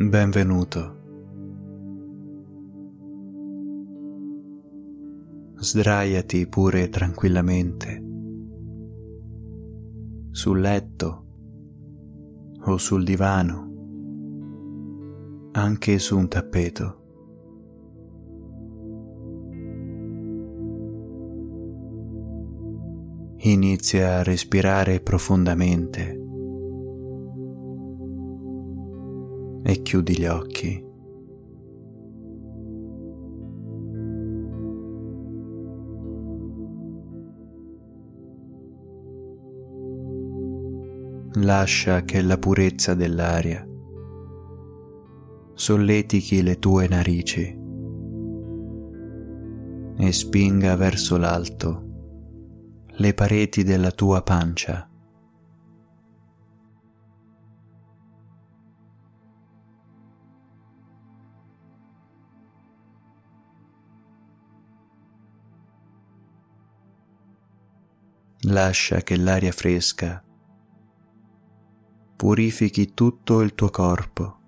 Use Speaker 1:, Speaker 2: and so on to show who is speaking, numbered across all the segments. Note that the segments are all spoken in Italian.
Speaker 1: Benvenuto. Sdraiati pure tranquillamente sul letto o sul divano, anche su un tappeto. Inizia a respirare profondamente e chiudi gli occhi. Lascia che la purezza dell'aria solletichi le tue narici e spinga verso l'alto le pareti della tua pancia. Lascia che l'aria fresca purifichi tutto il tuo corpo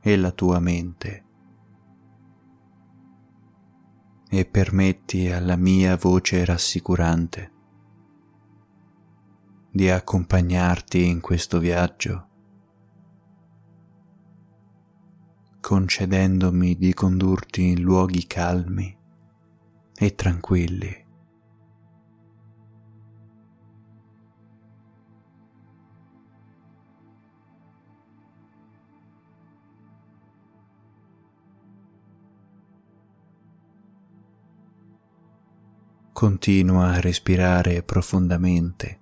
Speaker 1: e la tua mente e permetti alla mia voce rassicurante di accompagnarti in questo viaggio, concedendomi di condurti in luoghi calmi e tranquilli. Continua a respirare profondamente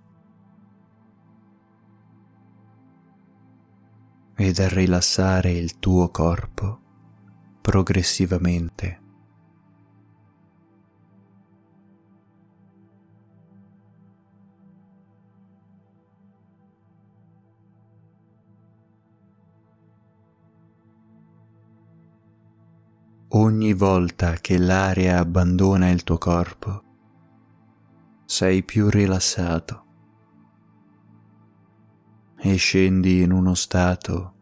Speaker 1: ed a rilassare il tuo corpo progressivamente. Ogni volta che l'aria abbandona il tuo corpo, sei più rilassato e scendi in uno stato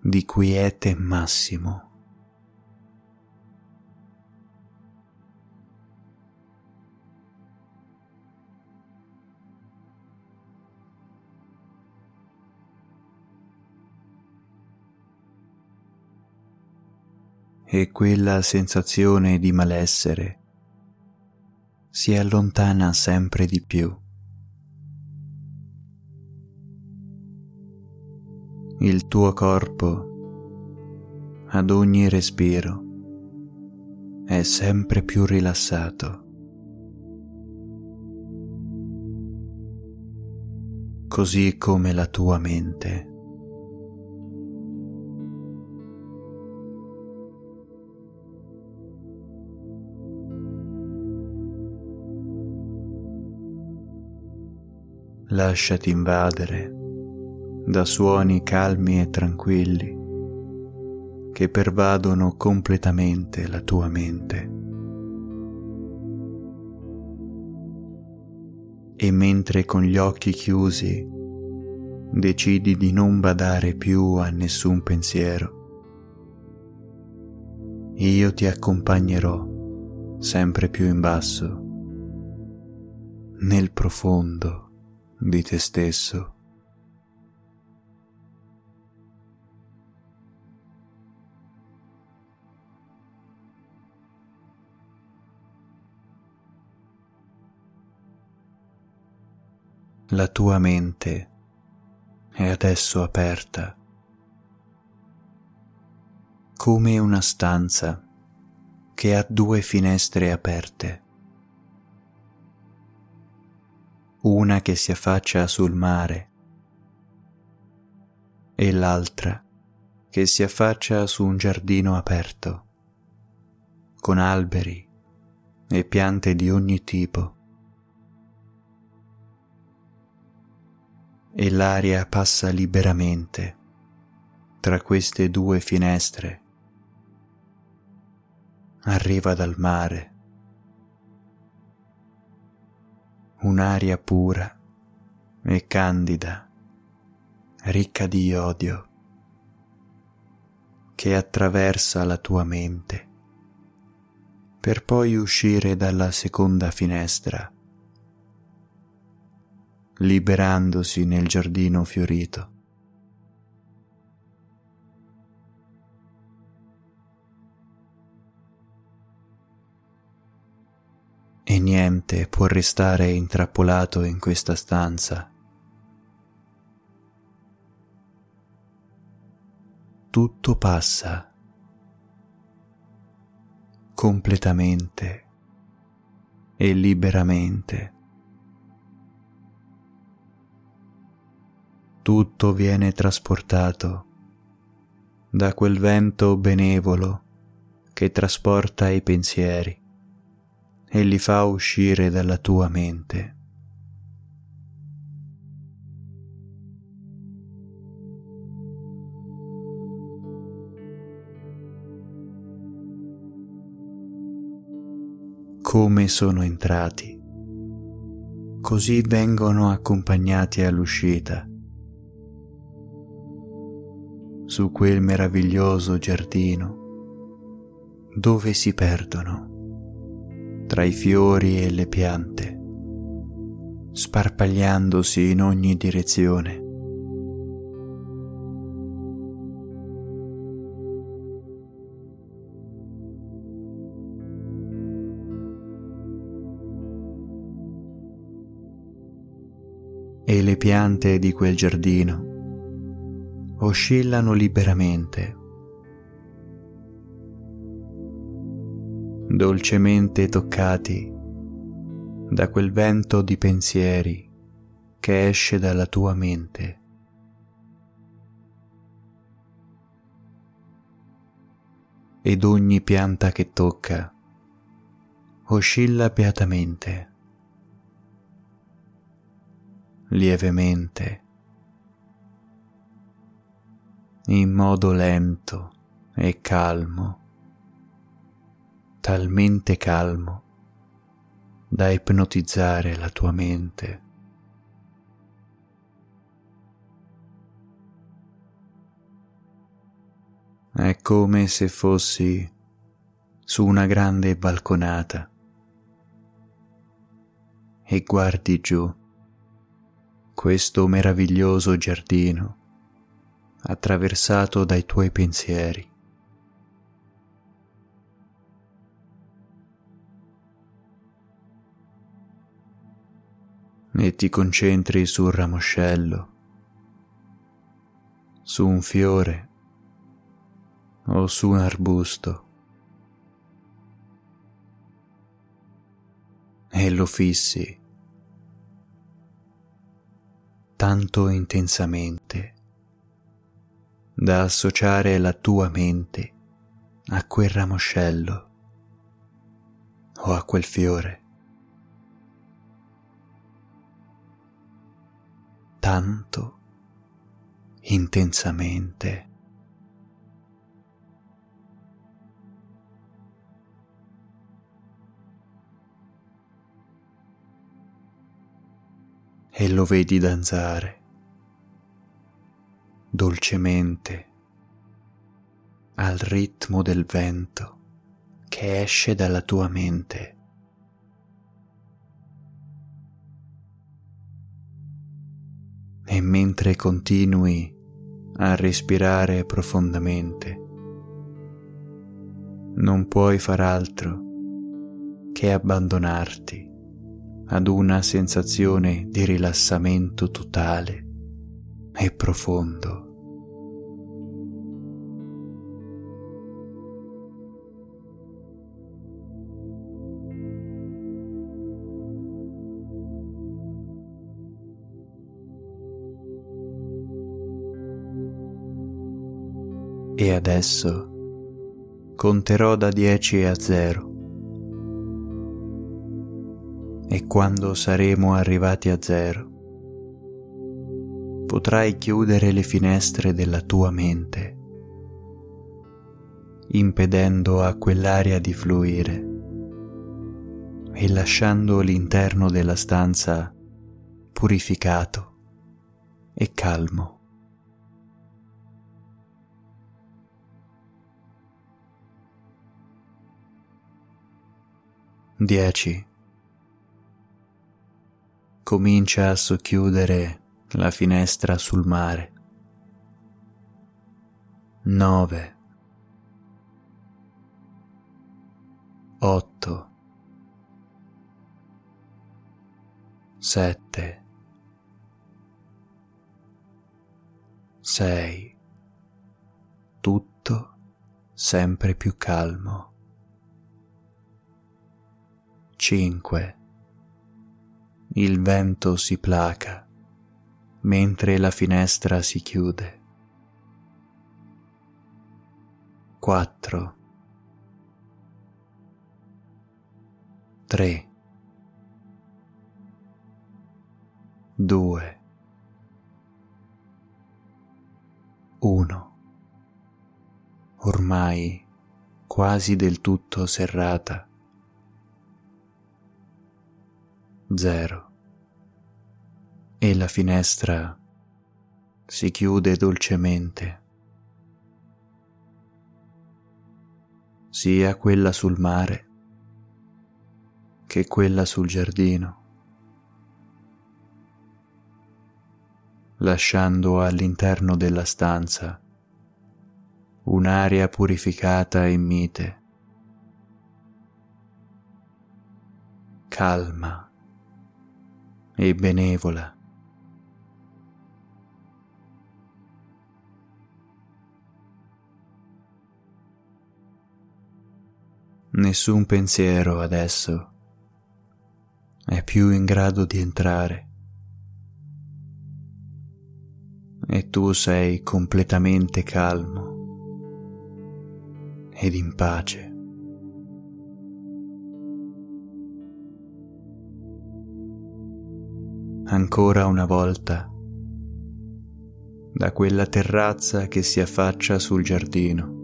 Speaker 1: di quiete massimo. E quella sensazione di malessere si allontana sempre di più. Il tuo corpo ad ogni respiro è sempre più rilassato. Così come la tua mente. Lasciati invadere da suoni calmi e tranquilli che pervadono completamente la tua mente. E mentre con gli occhi chiusi decidi di non badare più a nessun pensiero, io ti accompagnerò sempre più in basso, nel profondo di te stesso. La tua mente è adesso aperta come una stanza che ha due finestre aperte. Una che si affaccia sul mare e l'altra che si affaccia su un giardino aperto, con alberi e piante di ogni tipo. E l'aria passa liberamente tra queste due finestre. Arriva dal mare un'aria pura e candida, ricca di odio. che attraversa la tua mente per poi uscire dalla seconda finestra, liberandosi nel giardino fiorito. E niente può restare intrappolato in questa stanza. Tutto passa completamente e liberamente. Tutto viene trasportato da quel vento benevolo che trasporta i pensieri e li fa uscire dalla tua mente. come sono entrati, così vengono accompagnati all'uscita. Su quel meraviglioso giardino dove si perdono tra i fiori e le piante, sparpagliandosi in ogni direzione. e le piante di quel giardino oscillano liberamente, dolcemente toccati da quel vento di pensieri che esce dalla tua mente. Ed ogni pianta che tocca oscilla beatamente lievemente, in modo lento e calmo, talmente calmo da ipnotizzare la tua mente. È come se fossi su una grande balconata e guardi giù questo meraviglioso giardino attraversato dai tuoi pensieri. E ti concentri sul ramoscello, su un fiore o su un arbusto e lo fissi tanto intensamente da associare la tua mente a quel ramoscello o a quel fiore. Tanto intensamente. e lo vedi danzare dolcemente al ritmo del vento che esce dalla tua mente. E mentre continui a respirare profondamente, non puoi far altro che abbandonarti ad una sensazione di rilassamento totale e profondo. E adesso conterò da 10 a 0 e quando saremo arrivati a zero potrai chiudere le finestre della tua mente, impedendo a quell'aria di fluire e lasciando l'interno della stanza purificato e calmo. 10. Comincia a socchiudere la finestra sul mare. 9. 8. 7. 6. Tutto sempre più calmo. 5. Il vento si placa mentre la finestra si chiude. 4. 3. 2. 1. Ormai quasi del tutto serrata. 0 e la finestra si chiude dolcemente, sia quella sul mare che quella sul giardino, lasciando all'interno della stanza un'aria purificata e mite, calma e benevola. Nessun pensiero adesso è più in grado di entrare e tu sei completamente calmo ed in pace. Ancora una volta, da quella terrazza che si affaccia sul giardino,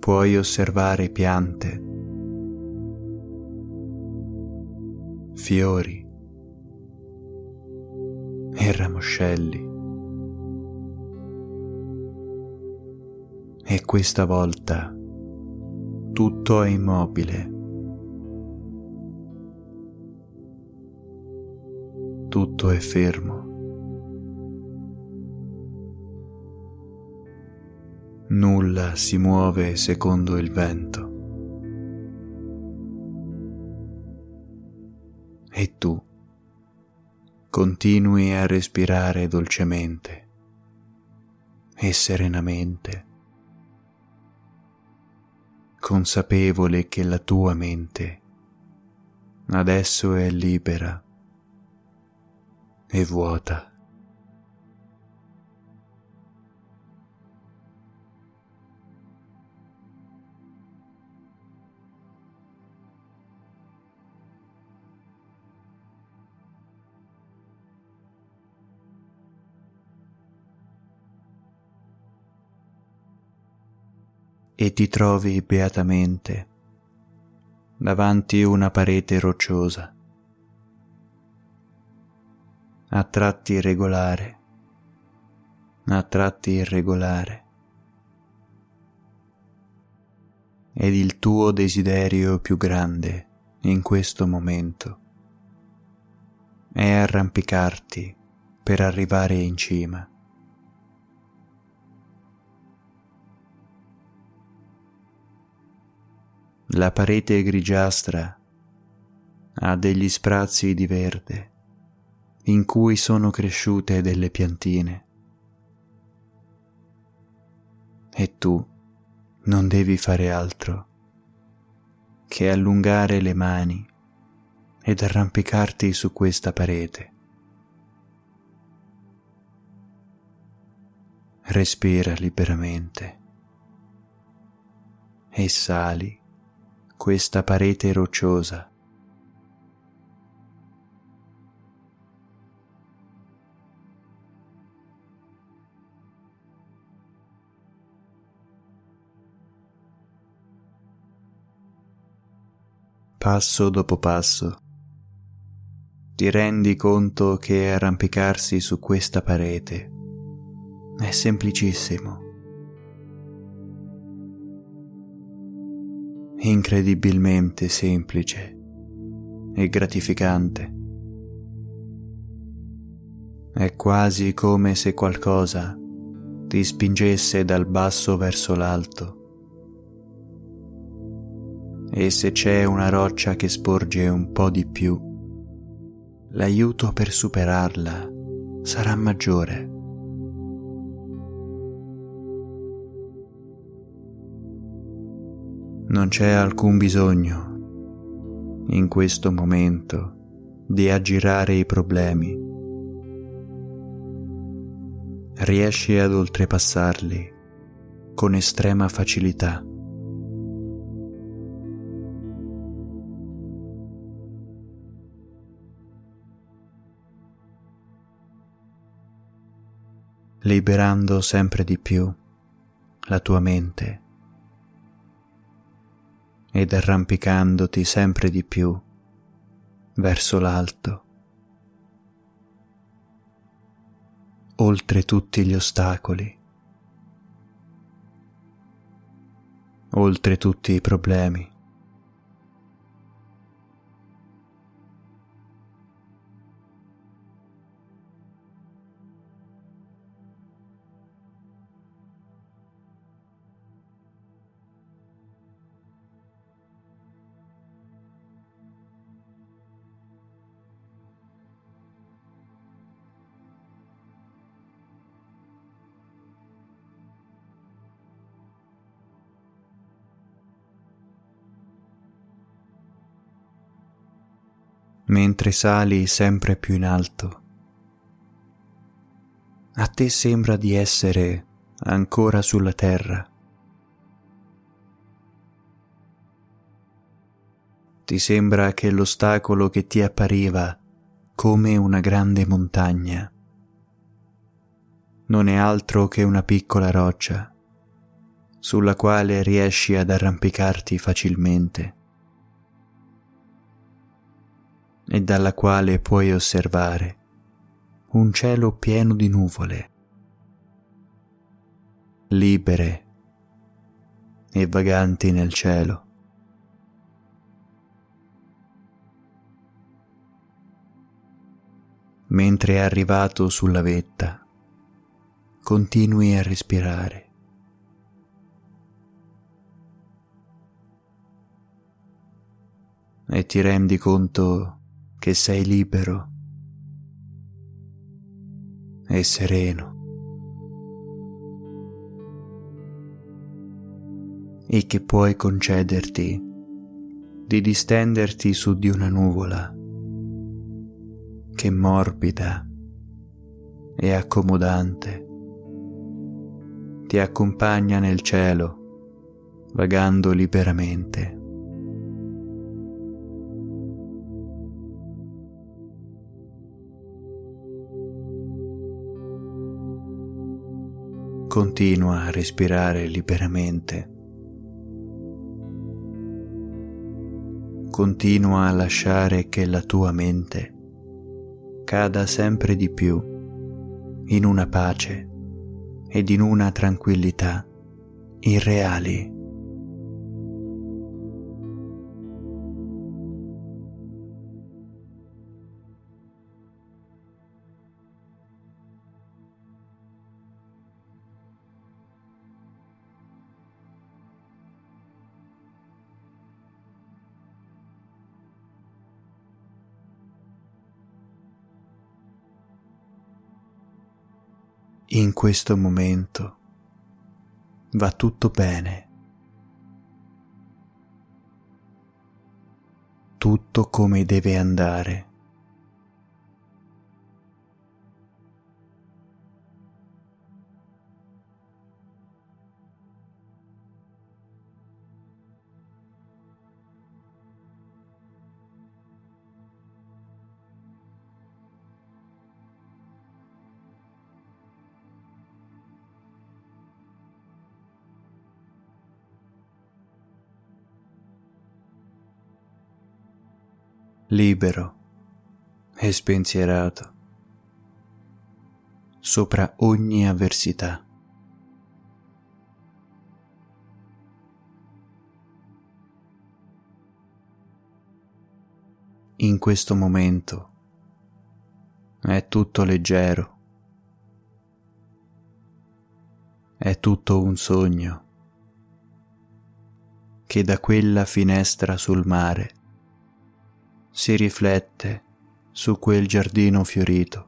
Speaker 1: puoi osservare piante, fiori e ramoscelli. E questa volta tutto è immobile. Tutto è fermo. Nulla si muove secondo il vento. E tu continui a respirare dolcemente e serenamente, consapevole che la tua mente adesso è libera e vuota. e ti trovi beatamente davanti una parete rocciosa, a tratti regolare, a tratti irregolare, ed il tuo desiderio più grande in questo momento è arrampicarti per arrivare in cima. La parete grigiastra ha degli sprazzi di verde in cui sono cresciute delle piantine. E tu non devi fare altro che allungare le mani ed arrampicarti su questa parete. Respira liberamente e sali questa parete rocciosa. Passo dopo passo ti rendi conto che arrampicarsi su questa parete è semplicissimo incredibilmente semplice e gratificante. È quasi come se qualcosa ti spingesse dal basso verso l'alto. E se c'è una roccia che sporge un po' di più, l'aiuto per superarla sarà maggiore. Non c'è alcun bisogno in questo momento di aggirare i problemi. Riesci ad oltrepassarli con estrema facilità. Liberando sempre di più la tua mente ed arrampicandoti sempre di più verso l'alto, oltre tutti gli ostacoli, oltre tutti i problemi. Mentre sali sempre più in alto. A te sembra di essere ancora sulla terra. Ti sembra che l'ostacolo che ti appariva come una grande montagna non è altro che una piccola roccia sulla quale riesci ad arrampicarti facilmente. E dalla quale puoi osservare un cielo pieno di nuvole, libere e vaganti nel cielo. Mentre arrivato sulla vetta, continui a respirare. E ti rendi conto che sei libero e sereno e che puoi concederti di distenderti su di una nuvola che morbida e accomodante ti accompagna nel cielo vagando liberamente. Continua a respirare liberamente. Continua a lasciare che la tua mente cada sempre di più in una pace ed in una tranquillità irreali. In questo momento va tutto bene. Tutto come deve andare. libero e spensierato sopra ogni avversità. In questo momento è tutto leggero, è tutto un sogno che da quella finestra sul mare si riflette su quel giardino fiorito.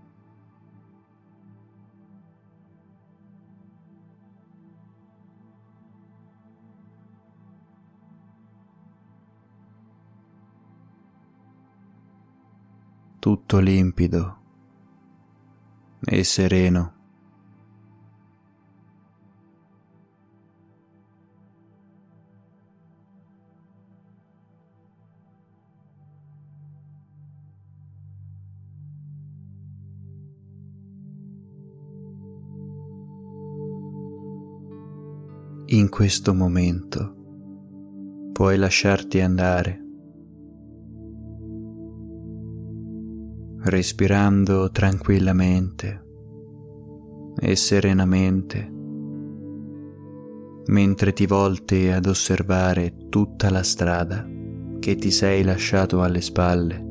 Speaker 1: tutto limpido e sereno. In questo momento. Puoi lasciarti andare. Respirando tranquillamente e serenamente. Mentre ti volti ad osservare tutta la strada che ti sei lasciato alle spalle.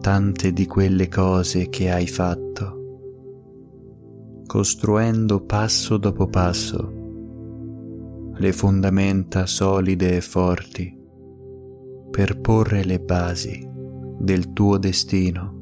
Speaker 1: Tante di quelle cose che hai fatto, costruendo passo dopo passo le fondamenta solide e forti per porre le basi del tuo destino.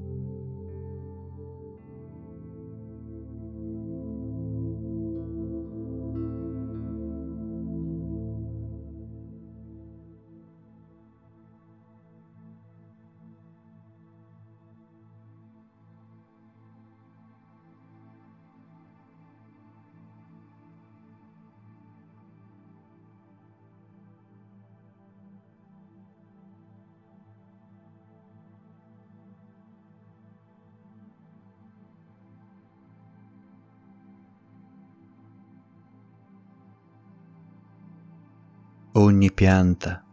Speaker 1: Ogni pianta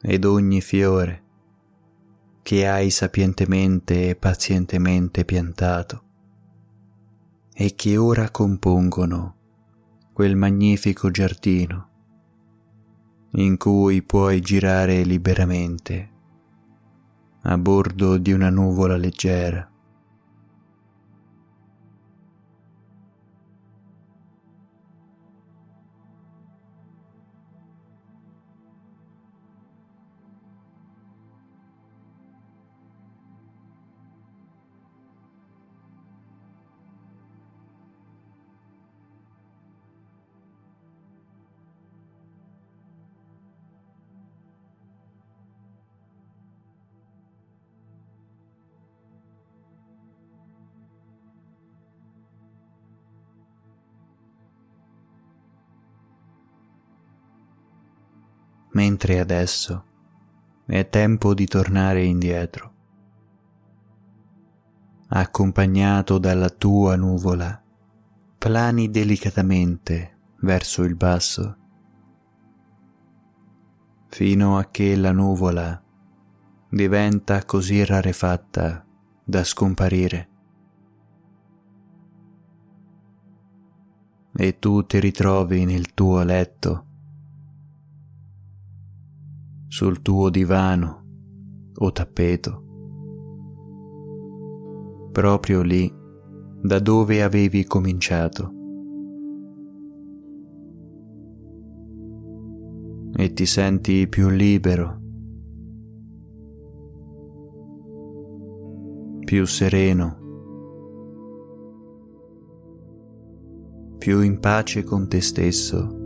Speaker 1: ed ogni fiore che hai sapientemente e pazientemente piantato e che ora compongono quel magnifico giardino in cui puoi girare liberamente a bordo di una nuvola leggera mentre adesso è tempo di tornare indietro. Accompagnato dalla tua nuvola, plani delicatamente verso il basso, fino a che la nuvola diventa così rarefatta da scomparire. E tu ti ritrovi nel tuo letto sul tuo divano o tappeto, proprio lì da dove avevi cominciato. E ti senti più libero, più sereno, più in pace con te stesso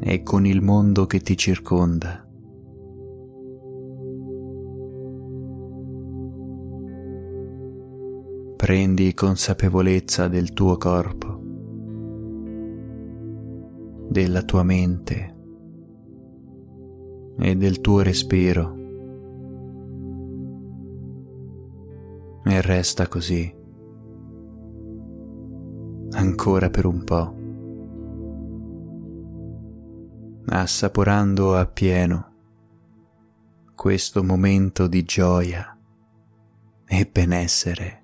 Speaker 1: e con il mondo che ti circonda. Prendi consapevolezza del tuo corpo, della tua mente e del tuo respiro e resta così ancora per un po', assaporando appieno questo momento di gioia e benessere.